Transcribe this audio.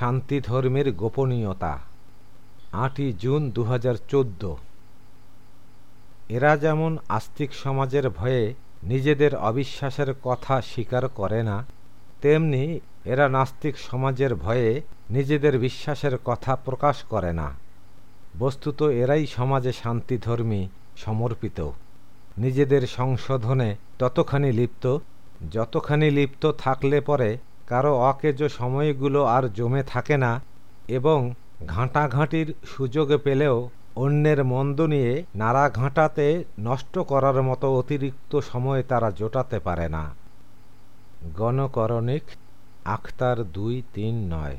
শান্তি ধর্মের গোপনীয়তা। আটই জুন দু হাজার চোদ্দ। এরা যেমন আস্তিক সমাজের ভয়ে নিজেদের অবিশ্বাসের কথা স্বীকার করে না, তেমনি এরা নাস্তিক সমাজের ভয়ে নিজেদের বিশ্বাসের কথা প্রকাশ করে না। বস্তুত এরাই সমাজে শান্তিধর্মী, সমর্পিত। নিজেদের সংশোধনে ততখানি লিপ্ত, যতখানি লিপ্ত থাকলে পরে কারও অকেজো সময়গুলো আর জমে থাকে না এবং ঘাঁটাঘাঁটির সুযোগ পেলেও অন্যের মন্দ নিয়ে নাড়া ঘাঁটাতে নষ্ট করার মতো অতিরিক্ত সময় তারা জোটাতে পারে না। গণকরণিক আখতার দুই তিন নয়।